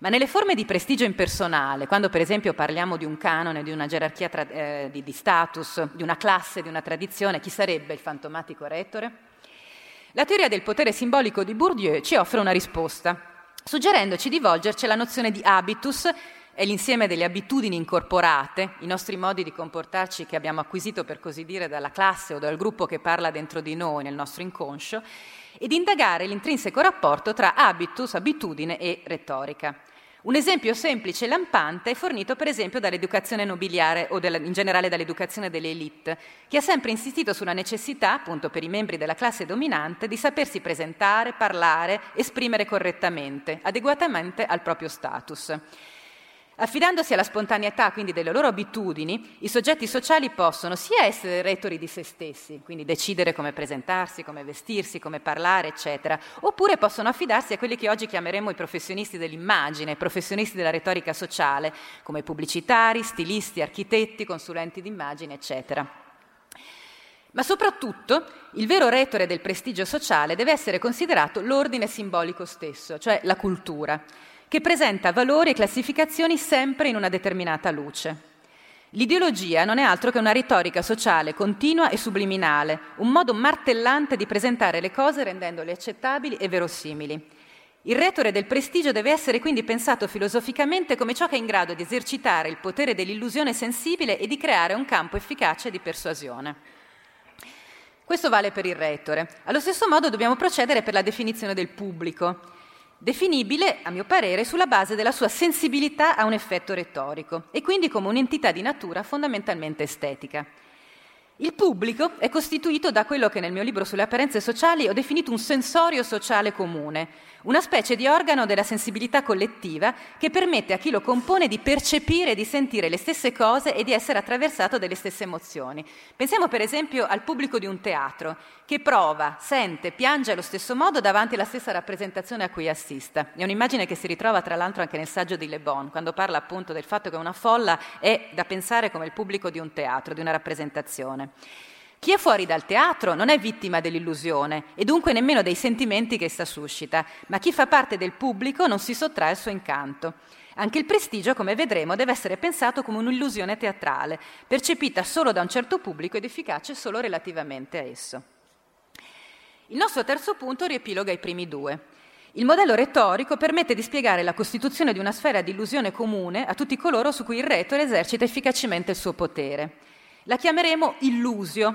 Ma nelle forme di prestigio impersonale, quando per esempio parliamo di un canone, di una gerarchia tra, eh, di, di status, di una classe, di una tradizione, chi sarebbe il fantomatico retore? La teoria del potere simbolico di Bourdieu ci offre una risposta, suggerendoci di volgerci alla nozione di habitus è l'insieme delle abitudini incorporate, i nostri modi di comportarci che abbiamo acquisito, per così dire, dalla classe o dal gruppo che parla dentro di noi, nel nostro inconscio, ed indagare l'intrinseco rapporto tra habitus, abitudine e retorica. Un esempio semplice e lampante è fornito per esempio dall'educazione nobiliare o della, in generale dall'educazione delle elite, che ha sempre insistito sulla necessità, appunto per i membri della classe dominante, di sapersi presentare, parlare, esprimere correttamente, adeguatamente al proprio status. Affidandosi alla spontaneità quindi delle loro abitudini, i soggetti sociali possono sia essere retori di se stessi, quindi decidere come presentarsi, come vestirsi, come parlare, eccetera, oppure possono affidarsi a quelli che oggi chiameremo i professionisti dell'immagine, professionisti della retorica sociale, come pubblicitari, stilisti, architetti, consulenti d'immagine, eccetera. Ma soprattutto il vero retore del prestigio sociale deve essere considerato l'ordine simbolico stesso, cioè la cultura che presenta valori e classificazioni sempre in una determinata luce. L'ideologia non è altro che una retorica sociale continua e subliminale, un modo martellante di presentare le cose rendendole accettabili e verosimili. Il retore del prestigio deve essere quindi pensato filosoficamente come ciò che è in grado di esercitare il potere dell'illusione sensibile e di creare un campo efficace di persuasione. Questo vale per il rettore. Allo stesso modo dobbiamo procedere per la definizione del pubblico, definibile, a mio parere, sulla base della sua sensibilità a un effetto retorico e quindi come un'entità di natura fondamentalmente estetica. Il pubblico è costituito da quello che nel mio libro sulle apparenze sociali ho definito un sensorio sociale comune, una specie di organo della sensibilità collettiva che permette a chi lo compone di percepire e di sentire le stesse cose e di essere attraversato dalle stesse emozioni. Pensiamo per esempio al pubblico di un teatro che prova, sente, piange allo stesso modo davanti alla stessa rappresentazione a cui assista. È un'immagine che si ritrova tra l'altro anche nel saggio di Le Bon, quando parla appunto del fatto che una folla è da pensare come il pubblico di un teatro, di una rappresentazione. Chi è fuori dal teatro non è vittima dell'illusione e dunque nemmeno dei sentimenti che essa suscita, ma chi fa parte del pubblico non si sottrae al suo incanto. Anche il prestigio, come vedremo, deve essere pensato come un'illusione teatrale, percepita solo da un certo pubblico ed efficace solo relativamente a esso. Il nostro terzo punto riepiloga i primi due. Il modello retorico permette di spiegare la costituzione di una sfera di illusione comune a tutti coloro su cui il retore esercita efficacemente il suo potere. La chiameremo illusio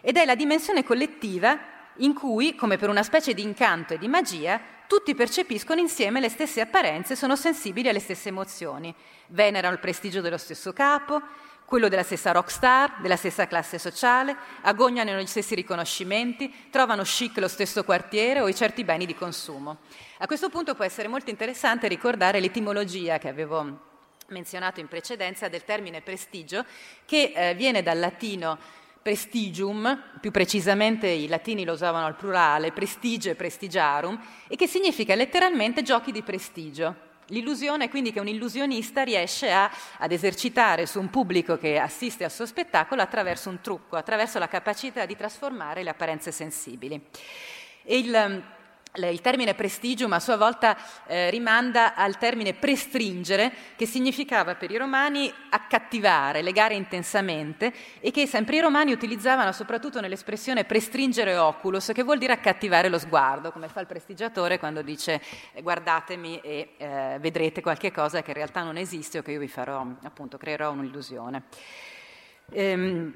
ed è la dimensione collettiva in cui, come per una specie di incanto e di magia, tutti percepiscono insieme le stesse apparenze e sono sensibili alle stesse emozioni. Venerano il prestigio dello stesso capo, quello della stessa rock star, della stessa classe sociale, agognano gli stessi riconoscimenti, trovano chic lo stesso quartiere o i certi beni di consumo. A questo punto può essere molto interessante ricordare l'etimologia che avevo menzionato in precedenza del termine prestigio, che eh, viene dal latino prestigium, più precisamente i latini lo usavano al plurale, prestige e prestigiarum, e che significa letteralmente giochi di prestigio. L'illusione è quindi che un illusionista riesce a, ad esercitare su un pubblico che assiste al suo spettacolo attraverso un trucco, attraverso la capacità di trasformare le apparenze sensibili. E il, il termine prestigium a sua volta eh, rimanda al termine prestringere, che significava per i romani accattivare, legare intensamente, e che sempre i romani utilizzavano soprattutto nell'espressione prestringere oculus, che vuol dire accattivare lo sguardo, come fa il prestigiatore quando dice eh, guardatemi e eh, vedrete qualche cosa che in realtà non esiste o che io vi farò, appunto, creerò un'illusione. Ehm,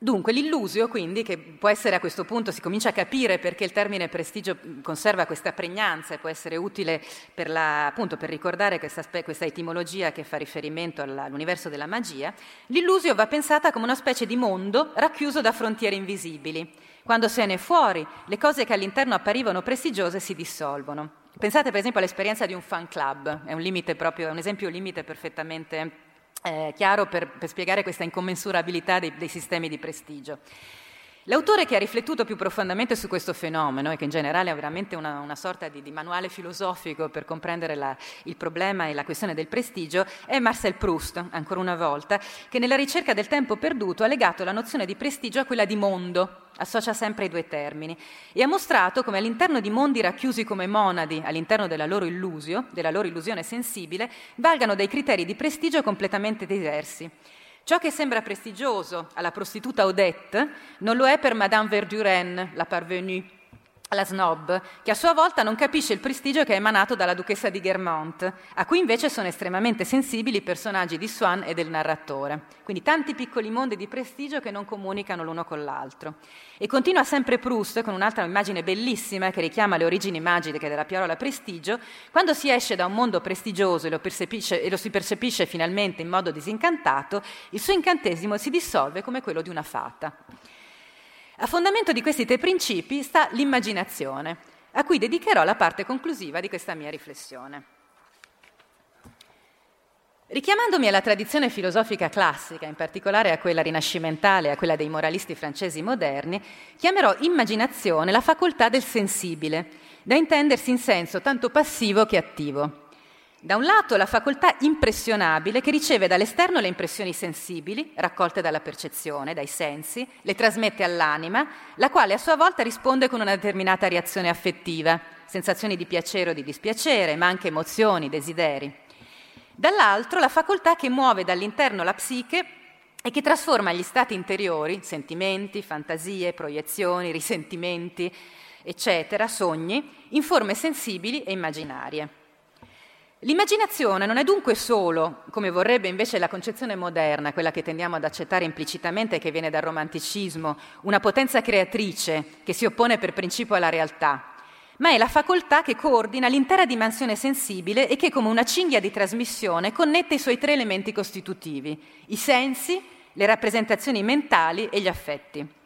Dunque, l'illusio, quindi, che può essere a questo punto, si comincia a capire perché il termine prestigio conserva questa pregnanza e può essere utile per, la, appunto, per ricordare questa, questa, etimologia che fa riferimento all'universo della magia, l'illusio va pensata come una specie di mondo racchiuso da frontiere invisibili. Quando se ne è fuori, le cose che all'interno apparivano prestigiose si dissolvono. Pensate per esempio all'esperienza di un fan club, è un, proprio, è un esempio limite perfettamente eh, chiaro per, per, spiegare questa incommensurabilità dei, dei sistemi di prestigio. L'autore che ha riflettuto più profondamente su questo fenomeno e che in generale ha veramente una, una sorta di, di, manuale filosofico per comprendere la, il problema e la questione del prestigio è Marcel Proust, ancora una volta, che nella ricerca del tempo perduto ha legato la nozione di prestigio a quella di mondo, associa sempre i due termini, e ha mostrato come all'interno di mondi racchiusi come monadi, all'interno della loro, illusio, della loro illusione sensibile, valgano dei criteri di prestigio completamente diversi. Ciò che sembra prestigioso alla prostituta Odette non lo è per Madame Verduren, la parvenue, la snob, che a sua volta non capisce il prestigio che è emanato dalla duchessa di Guermont, a cui invece sono estremamente sensibili i personaggi di Swan e del narratore. Quindi tanti piccoli mondi di prestigio che non comunicano l'uno con l'altro. E continua sempre Proust con un'altra immagine bellissima che richiama le origini magiche della parola prestigio, quando si esce da un mondo prestigioso e lo, e lo si percepisce finalmente in modo disincantato, il suo incantesimo si dissolve come quello di una fata. A fondamento di questi tre principi sta l'immaginazione, a cui dedicherò la parte conclusiva di questa mia riflessione. Richiamandomi alla tradizione filosofica classica, in particolare a quella rinascimentale e a quella dei moralisti francesi moderni, chiamerò immaginazione la facoltà del sensibile, da intendersi in senso tanto passivo che attivo. Da un lato la facoltà impressionabile che riceve dall'esterno le impressioni sensibili, raccolte dalla percezione, dai sensi, le trasmette all'anima, la quale a sua volta risponde con una determinata reazione affettiva, sensazioni di piacere o di dispiacere, ma anche emozioni, desideri. Dall'altro la facoltà che muove dall'interno la psiche e che trasforma gli stati interiori, sentimenti, fantasie, proiezioni, risentimenti, eccetera, sogni, in forme sensibili e immaginarie. L'immaginazione non è dunque solo, come vorrebbe invece la concezione moderna, quella che tendiamo ad accettare implicitamente e che viene dal romanticismo, una potenza creatrice che si oppone per principio alla realtà, ma è la facoltà che coordina l'intera dimensione sensibile e che come una cinghia di trasmissione connette i suoi tre elementi costitutivi, i sensi, le rappresentazioni mentali e gli affetti.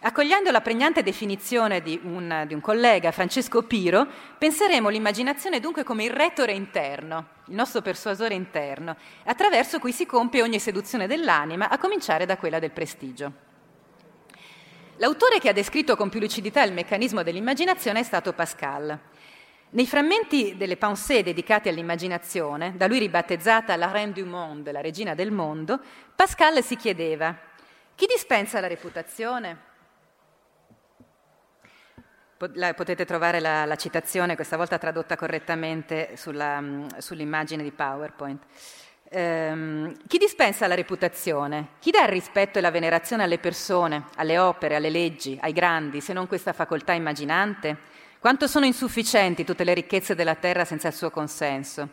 Accogliendo la pregnante definizione di un, di un, collega, Francesco Piro, penseremo l'immaginazione dunque come il retore interno, il nostro persuasore interno, attraverso cui si compie ogni seduzione dell'anima, a cominciare da quella del prestigio. L'autore che ha descritto con più lucidità il meccanismo dell'immaginazione è stato Pascal. Nei frammenti delle pensées dedicati all'immaginazione, da lui ribattezzata la Reine du Monde, la regina del mondo, Pascal si chiedeva chi dispensa la reputazione? Potete trovare la, la, citazione, questa volta tradotta correttamente sulla, mm, sull'immagine di PowerPoint. Um, chi dispensa la reputazione? Chi dà il rispetto e la venerazione alle persone, alle opere, alle leggi, ai grandi, se non questa facoltà immaginante? Quanto sono insufficienti tutte le ricchezze della terra senza il suo consenso?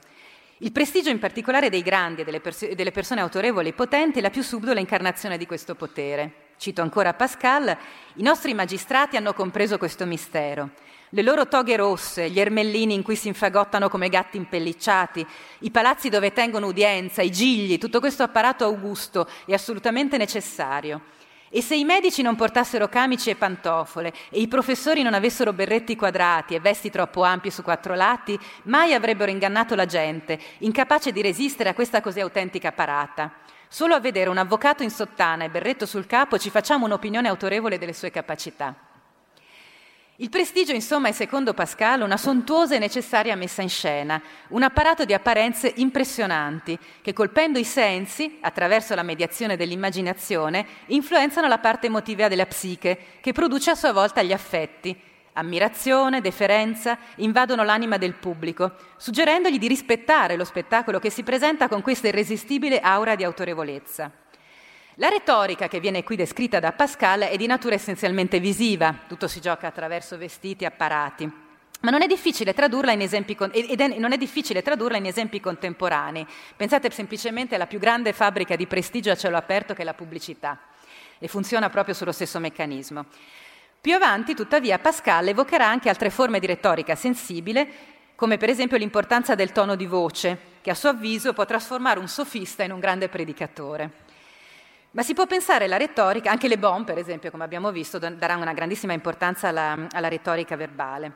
Il prestigio in particolare dei grandi e delle, pers- delle persone autorevoli e potenti è la più subdola incarnazione di questo potere. Cito ancora Pascal, i nostri magistrati hanno compreso questo mistero. Le loro toghe rosse, gli ermellini in cui si infagottano come gatti impellicciati, i palazzi dove tengono udienza, i gigli, tutto questo apparato augusto è assolutamente necessario. E se i medici non portassero camici e pantofole e i professori non avessero berretti quadrati e vesti troppo ampi su quattro lati, mai avrebbero ingannato la gente, incapace di resistere a questa così autentica parata. Solo a vedere un avvocato in sottana e berretto sul capo ci facciamo un'opinione autorevole delle sue capacità. Il prestigio, insomma, è secondo Pascal una sontuosa e necessaria messa in scena, un apparato di apparenze impressionanti che, colpendo i sensi, attraverso la mediazione dell'immaginazione, influenzano la parte emotiva della psiche, che produce a sua volta gli affetti, Ammirazione, deferenza invadono l'anima del pubblico, suggerendogli di rispettare lo spettacolo che si presenta con questa irresistibile aura di autorevolezza. La retorica che viene qui descritta da Pascal è di natura essenzialmente visiva, tutto si gioca attraverso vestiti e apparati, ma non è difficile tradurla in esempi, è, tradurla in esempi contemporanei. Pensate semplicemente alla più grande fabbrica di prestigio a cielo aperto che è la pubblicità, e funziona proprio sullo stesso meccanismo. Più avanti, tuttavia, Pascal evocherà anche altre forme di retorica sensibile, come per esempio l'importanza del tono di voce, che a suo avviso può trasformare un sofista in un grande predicatore. Ma si può pensare alla retorica, anche Le Bon, per esempio, come abbiamo visto, darà una grandissima importanza alla, alla retorica verbale.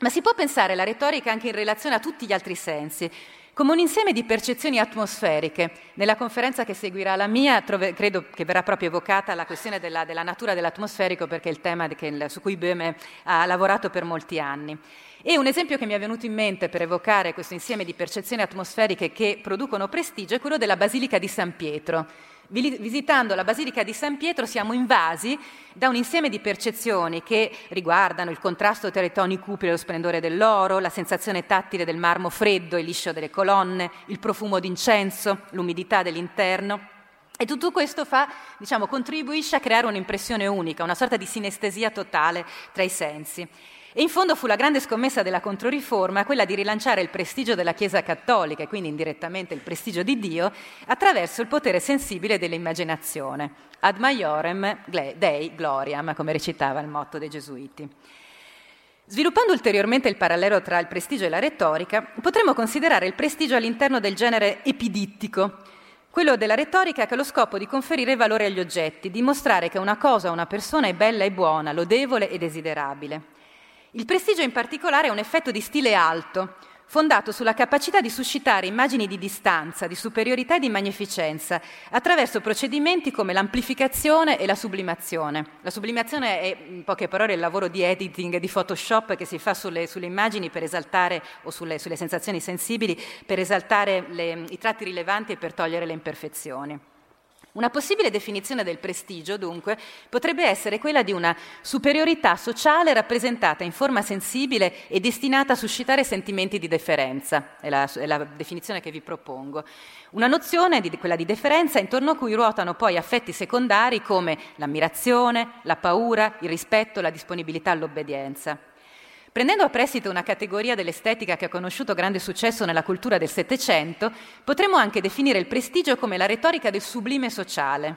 Ma si può pensare alla retorica anche in relazione a tutti gli altri sensi, come un insieme di percezioni atmosferiche. Nella conferenza che seguirà la mia trove, credo che verrà proprio evocata la questione della, della natura dell'atmosferico perché è il tema che, su cui Böhme ha lavorato per molti anni. E un esempio che mi è venuto in mente per evocare questo insieme di percezioni atmosferiche che producono prestigio è quello della Basilica di San Pietro Visitando la Basilica di San Pietro siamo invasi da un insieme di percezioni che riguardano il contrasto tra i toni cupi e lo splendore dell'oro, la sensazione tattile del marmo freddo e liscio delle colonne, il profumo d'incenso, l'umidità dell'interno. E tutto questo fa, diciamo, contribuisce a creare un'impressione unica, una sorta di sinestesia totale tra i sensi. E in fondo fu la grande scommessa della Controriforma quella di rilanciare il prestigio della Chiesa cattolica e quindi indirettamente il prestigio di Dio attraverso il potere sensibile dell'immaginazione. Ad maiorem Dei gloriam, come recitava il motto dei Gesuiti. Sviluppando ulteriormente il parallelo tra il prestigio e la retorica, potremmo considerare il prestigio all'interno del genere epidittico, quello della retorica che ha lo scopo di conferire valore agli oggetti, dimostrare che una cosa o una persona è bella e buona, lodevole e desiderabile. Il prestigio in particolare è un effetto di stile alto, fondato sulla capacità di suscitare immagini di distanza, di superiorità e di magnificenza, attraverso procedimenti come l'amplificazione e la sublimazione. La sublimazione è, in poche parole, il lavoro di editing, di Photoshop che si fa sulle, sulle immagini per esaltare, o sulle, sulle sensazioni sensibili, per esaltare le, i tratti rilevanti e per togliere le imperfezioni. Una possibile definizione del prestigio, dunque, potrebbe essere quella di una superiorità sociale rappresentata in forma sensibile e destinata a suscitare sentimenti di deferenza, è la, è la definizione che vi propongo. Una nozione, di, quella di deferenza, intorno a cui ruotano poi affetti secondari come l'ammirazione, la paura, il rispetto, la disponibilità all'obbedienza. Prendendo a prestito una categoria dell'estetica che ha conosciuto grande successo nella cultura del Settecento, potremmo anche definire il prestigio come la retorica del sublime sociale.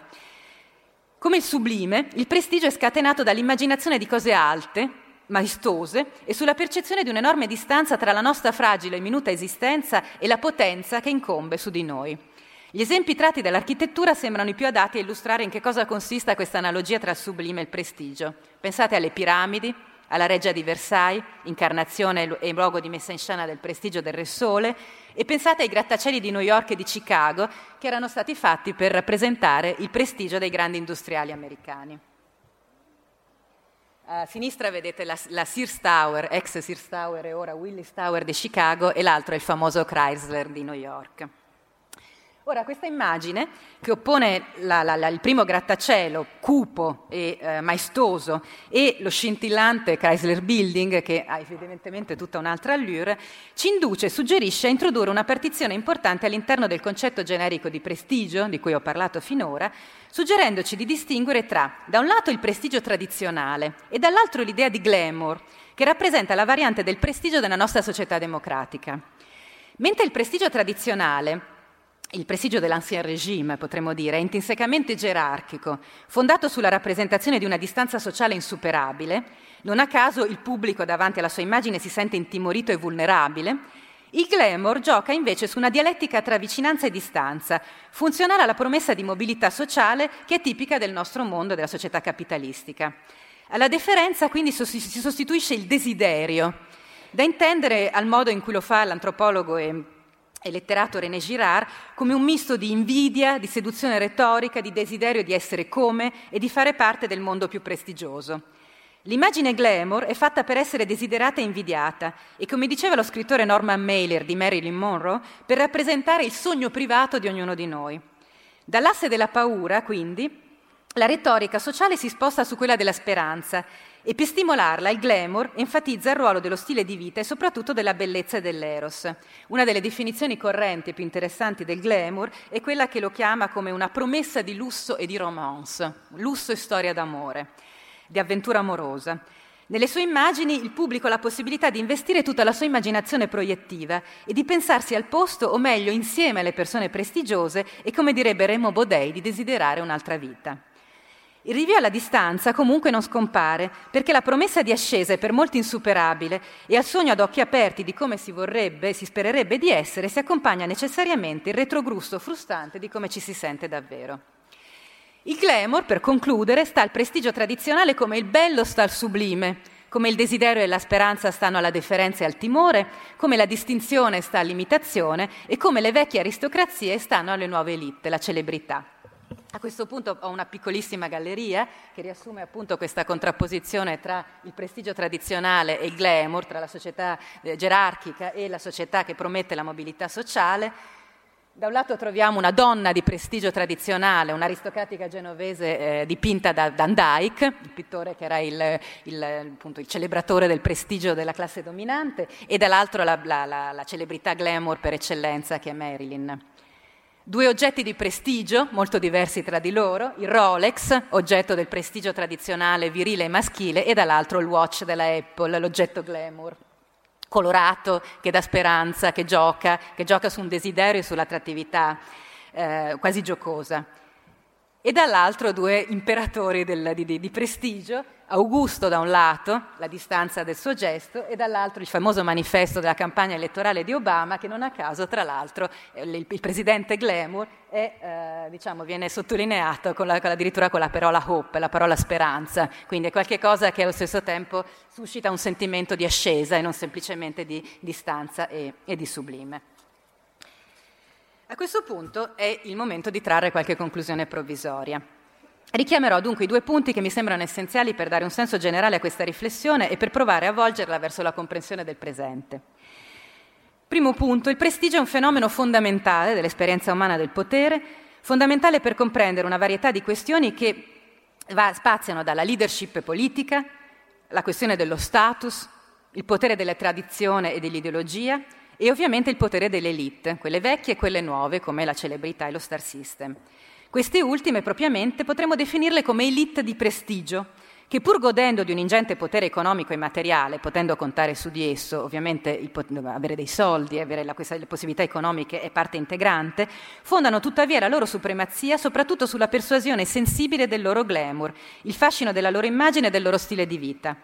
Come il sublime, il prestigio è scatenato dall'immaginazione di cose alte, maestose e sulla percezione di un'enorme distanza tra la nostra fragile e minuta esistenza e la potenza che incombe su di noi. Gli esempi tratti dall'architettura sembrano i più adatti a illustrare in che cosa consista questa analogia tra il sublime e il prestigio. Pensate alle piramidi, alla Reggia di Versailles, incarnazione e luogo di messa in scena del prestigio del Re Sole, e pensate ai grattacieli di New York e di Chicago, che erano stati fatti per rappresentare il prestigio dei grandi industriali americani. A sinistra vedete la, la Sears Tower, ex Sears Tower e ora Willis Tower di Chicago, e l'altro è il famoso Chrysler di New York. Ora, questa immagine che oppone la, la, la, il primo grattacielo, cupo e eh, maestoso, e lo scintillante Chrysler Building, che ha evidentemente tutta un'altra allure, ci induce, suggerisce a introdurre una partizione importante all'interno del concetto generico di prestigio, di cui ho parlato finora, suggerendoci di distinguere tra, da un lato, il prestigio tradizionale e dall'altro l'idea di glamour, che rappresenta la variante del prestigio della nostra società democratica. Mentre il prestigio tradizionale il prestigio dell'ancien regime, potremmo dire, è intrinsecamente gerarchico, fondato sulla rappresentazione di una distanza sociale insuperabile. Non a caso il pubblico davanti alla sua immagine si sente intimorito e vulnerabile. Il glamour gioca invece su una dialettica tra vicinanza e distanza, funzionale alla promessa di mobilità sociale che è tipica del nostro mondo, della società capitalistica. Alla deferenza quindi si sostituisce il desiderio, da intendere al modo in cui lo fa l'antropologo e e letterato René Girard come un misto di invidia, di seduzione retorica, di desiderio di essere come e di fare parte del mondo più prestigioso. L'immagine glamour è fatta per essere desiderata e invidiata e, come diceva lo scrittore Norman Mailer di Marilyn Monroe, per rappresentare il sogno privato di ognuno di noi. Dall'asse della paura, quindi, la retorica sociale si sposta su quella della speranza e per stimolarla il glamour enfatizza il ruolo dello stile di vita e soprattutto della bellezza e dell'eros. Una delle definizioni correnti e più interessanti del glamour è quella che lo chiama come una promessa di lusso e di romance, lusso e storia d'amore, di avventura amorosa. Nelle sue immagini il pubblico ha la possibilità di investire tutta la sua immaginazione proiettiva e di pensarsi al posto, o meglio insieme alle persone prestigiose e, come direbbe Remo Bodei, di desiderare un'altra vita. Il rinvio alla distanza comunque non scompare, perché la promessa di ascesa è per molti insuperabile e al sogno ad occhi aperti di come si vorrebbe, si spererebbe di essere, si accompagna necessariamente il retrogrusto frustante di come ci si sente davvero. Il glamour, per concludere, sta al prestigio tradizionale come il bello sta al sublime, come il desiderio e la speranza stanno alla deferenza e al timore, come la distinzione sta all'imitazione e come le vecchie aristocrazie stanno alle nuove elite, la celebrità. A questo punto ho una piccolissima galleria che riassume appunto questa contrapposizione tra il prestigio tradizionale e il glamour, tra la società eh, gerarchica e la società che promette la mobilità sociale. Da un lato troviamo una donna di prestigio tradizionale, un'aristocratica genovese eh, dipinta da Van Dyck, il pittore che era il, il, appunto, il, celebratore del prestigio della classe dominante, e dall'altro la, la, la, la celebrità glamour per eccellenza che è Marilyn. Due oggetti di prestigio, molto diversi tra di loro, il Rolex, oggetto del prestigio tradizionale virile e maschile, e dall'altro il watch della Apple, l'oggetto glamour, colorato, che dà speranza, che gioca, che gioca su un desiderio e sull'attrattività eh, quasi giocosa. E dall'altro due imperatori del, di, di, prestigio, Augusto da un lato, la distanza del suo gesto, e dall'altro il famoso manifesto della campagna elettorale di Obama, che non a caso, tra l'altro, il, il presidente Glamour è, eh, diciamo, viene sottolineato con la, con, addirittura con la parola hope, la parola speranza, quindi è qualcosa che allo stesso tempo suscita un sentimento di ascesa e non semplicemente di distanza e, e di sublime. A questo punto è il momento di trarre qualche conclusione provvisoria. Richiamerò dunque i due punti che mi sembrano essenziali per dare un senso generale a questa riflessione e per provare a volgerla verso la comprensione del presente. Primo punto, il prestigio è un fenomeno fondamentale dell'esperienza umana del potere, fondamentale per comprendere una varietà di questioni che va, spaziano dalla leadership politica, la questione dello status, il potere della tradizione e dell'ideologia e ovviamente il potere delle elite, quelle vecchie e quelle nuove come la celebrità e lo star system. Queste ultime propriamente potremmo definirle come elite di prestigio, che pur godendo di un ingente potere economico e materiale, potendo contare su di esso, ovviamente pot- avere dei soldi, avere la, questa, le possibilità economiche è parte integrante, fondano tuttavia la loro supremazia soprattutto sulla persuasione sensibile del loro glamour, il fascino della loro immagine e del loro stile di vita.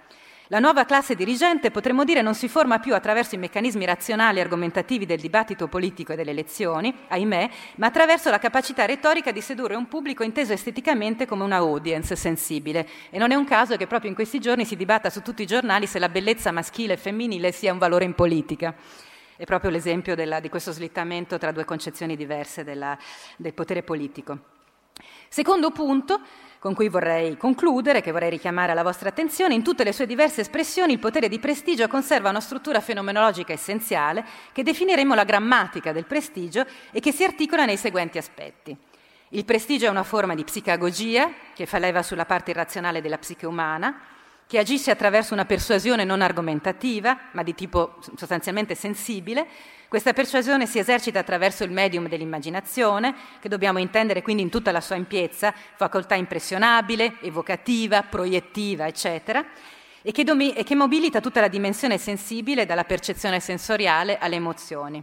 La nuova classe dirigente, potremmo dire, non si forma più attraverso i meccanismi razionali e argomentativi del dibattito politico e delle elezioni, ahimè, ma attraverso la capacità retorica di sedurre un pubblico inteso esteticamente come una audience sensibile. E non è un caso che proprio in questi giorni si dibatta su tutti i giornali se la bellezza maschile e femminile sia un valore in politica. È proprio l'esempio della, di questo slittamento tra due concezioni diverse della, del potere politico. Secondo punto, con cui vorrei concludere, che vorrei richiamare alla vostra attenzione, in tutte le sue diverse espressioni il potere di prestigio conserva una struttura fenomenologica essenziale che definiremo la grammatica del prestigio e che si articola nei seguenti aspetti. Il prestigio è una forma di psicagogia che fa leva sulla parte irrazionale della psiche umana, che agisce attraverso una persuasione non argomentativa, ma di tipo sostanzialmente sensibile, questa persuasione si esercita attraverso il medium dell'immaginazione, che dobbiamo intendere quindi in tutta la sua ampiezza, facoltà impressionabile, evocativa, proiettiva, eccetera, e che, domi- e che mobilita tutta la dimensione sensibile dalla percezione sensoriale alle emozioni.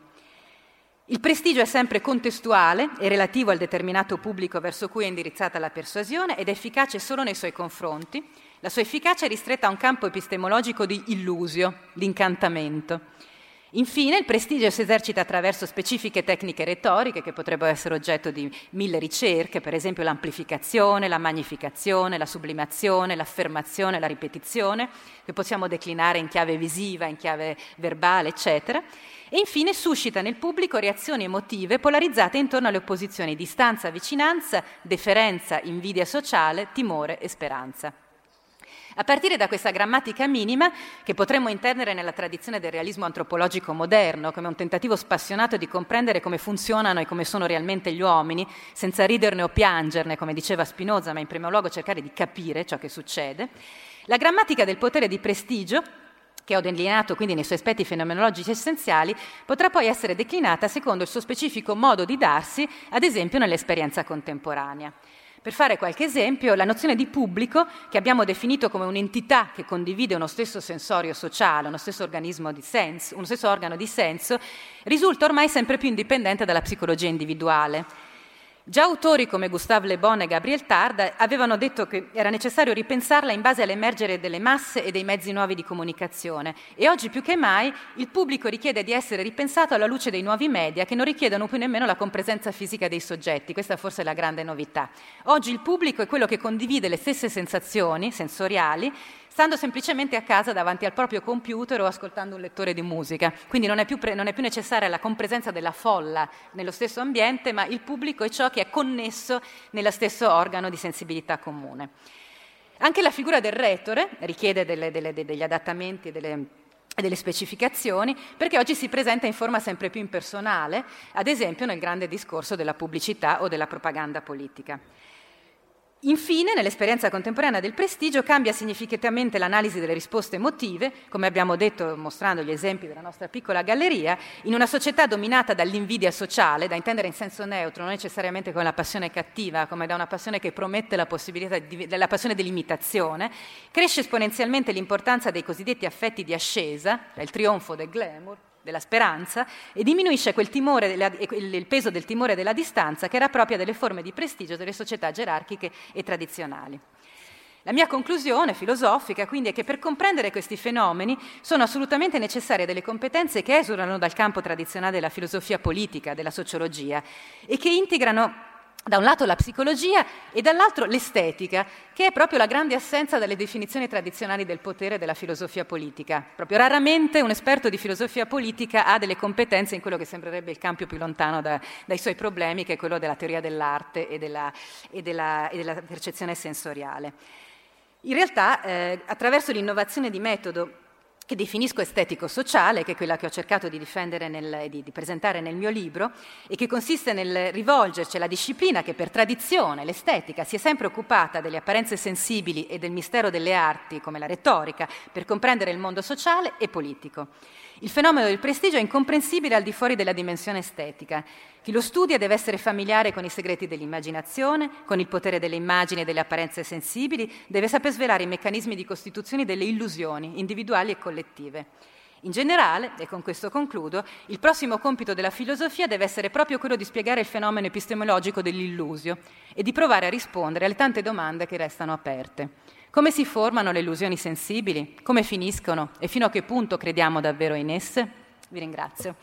Il prestigio è sempre contestuale e relativo al determinato pubblico verso cui è indirizzata la persuasione ed è efficace solo nei suoi confronti. La sua efficacia è ristretta a un campo epistemologico di illusio, l'incantamento. Infine, il prestigio si esercita attraverso specifiche tecniche retoriche che potrebbero essere oggetto di mille ricerche, per esempio l'amplificazione, la magnificazione, la sublimazione, l'affermazione, la ripetizione, che possiamo declinare in chiave visiva, in chiave verbale, eccetera. E infine suscita nel pubblico reazioni emotive polarizzate intorno alle opposizioni distanza, vicinanza, deferenza, invidia sociale, timore e speranza. A partire da questa grammatica minima, che potremmo intendere nella tradizione del realismo antropologico moderno, come un tentativo spassionato di comprendere come funzionano e come sono realmente gli uomini, senza riderne o piangerne, come diceva Spinoza, ma in primo luogo cercare di capire ciò che succede, la grammatica del potere di prestigio che ho delineato quindi nei suoi aspetti fenomenologici essenziali, potrà poi essere declinata secondo il suo specifico modo di darsi, ad esempio nell'esperienza contemporanea. Per fare qualche esempio, la nozione di pubblico, che abbiamo definito come un'entità che condivide uno stesso sensorio sociale, uno stesso di senso, uno stesso organo di senso, risulta ormai sempre più indipendente dalla psicologia individuale Già autori come Gustave Le Bon e Gabriel Tard avevano detto che era necessario ripensarla in base all'emergere delle masse e dei mezzi nuovi di comunicazione e oggi più che mai il pubblico richiede di essere ripensato alla luce dei nuovi media che non richiedono più nemmeno la compresenza fisica dei soggetti, questa forse è la grande novità. Oggi il pubblico è quello che condivide le stesse sensazioni sensoriali stando semplicemente a casa davanti al proprio computer o ascoltando un lettore di musica. Quindi non è più, pre- non è più necessaria la compresenza della folla nello stesso ambiente, ma il pubblico è ciò che è connesso nello stesso organo di sensibilità comune. Anche la figura del retore richiede delle, delle, degli adattamenti, delle, delle specificazioni, perché oggi si presenta in forma sempre più impersonale, ad esempio nel grande discorso della pubblicità o della propaganda politica. Infine, nell'esperienza contemporanea del prestigio cambia significativamente l'analisi delle risposte emotive, come abbiamo detto mostrando gli esempi della nostra piccola galleria, in una società dominata dall'invidia sociale, da intendere in senso neutro, non necessariamente come la passione cattiva, come da una passione che promette la possibilità di, della passione dell'imitazione, cresce esponenzialmente l'importanza dei cosiddetti affetti di ascesa, il trionfo del glamour, della speranza e diminuisce timore, il peso del timore della distanza che era propria delle forme di prestigio delle società gerarchiche e tradizionali. La mia conclusione filosofica quindi è che per comprendere questi fenomeni sono assolutamente necessarie delle competenze che esulano dal campo tradizionale della filosofia politica, della sociologia e che integrano da un lato la psicologia e dall'altro l'estetica, che è proprio la grande assenza dalle definizioni tradizionali del potere della filosofia politica. Proprio raramente un esperto di filosofia politica ha delle competenze in quello che sembrerebbe il campo più lontano da, dai suoi problemi, che è quello della teoria dell'arte e della, e della, e della percezione sensoriale. In realtà, eh, attraverso l'innovazione di metodo che definisco estetico-sociale, che è quella che ho cercato di difendere nel, di, di, presentare nel mio libro, e che consiste nel rivolgerci alla disciplina che per tradizione, l'estetica, si è sempre occupata delle apparenze sensibili e del mistero delle arti, come la retorica, per comprendere il mondo sociale e politico. Il fenomeno del prestigio è incomprensibile al di fuori della dimensione estetica. Chi lo studia deve essere familiare con i segreti dell'immaginazione, con il potere delle immagini e delle apparenze sensibili, deve saper svelare i meccanismi di costituzione delle illusioni individuali e collettive. In generale, e con questo concludo, il prossimo compito della filosofia deve essere proprio quello di spiegare il fenomeno epistemologico dell'illusio e di provare a rispondere alle tante domande che restano aperte. Come si formano le illusioni sensibili? Come finiscono? E fino a che punto crediamo davvero in esse? Vi ringrazio.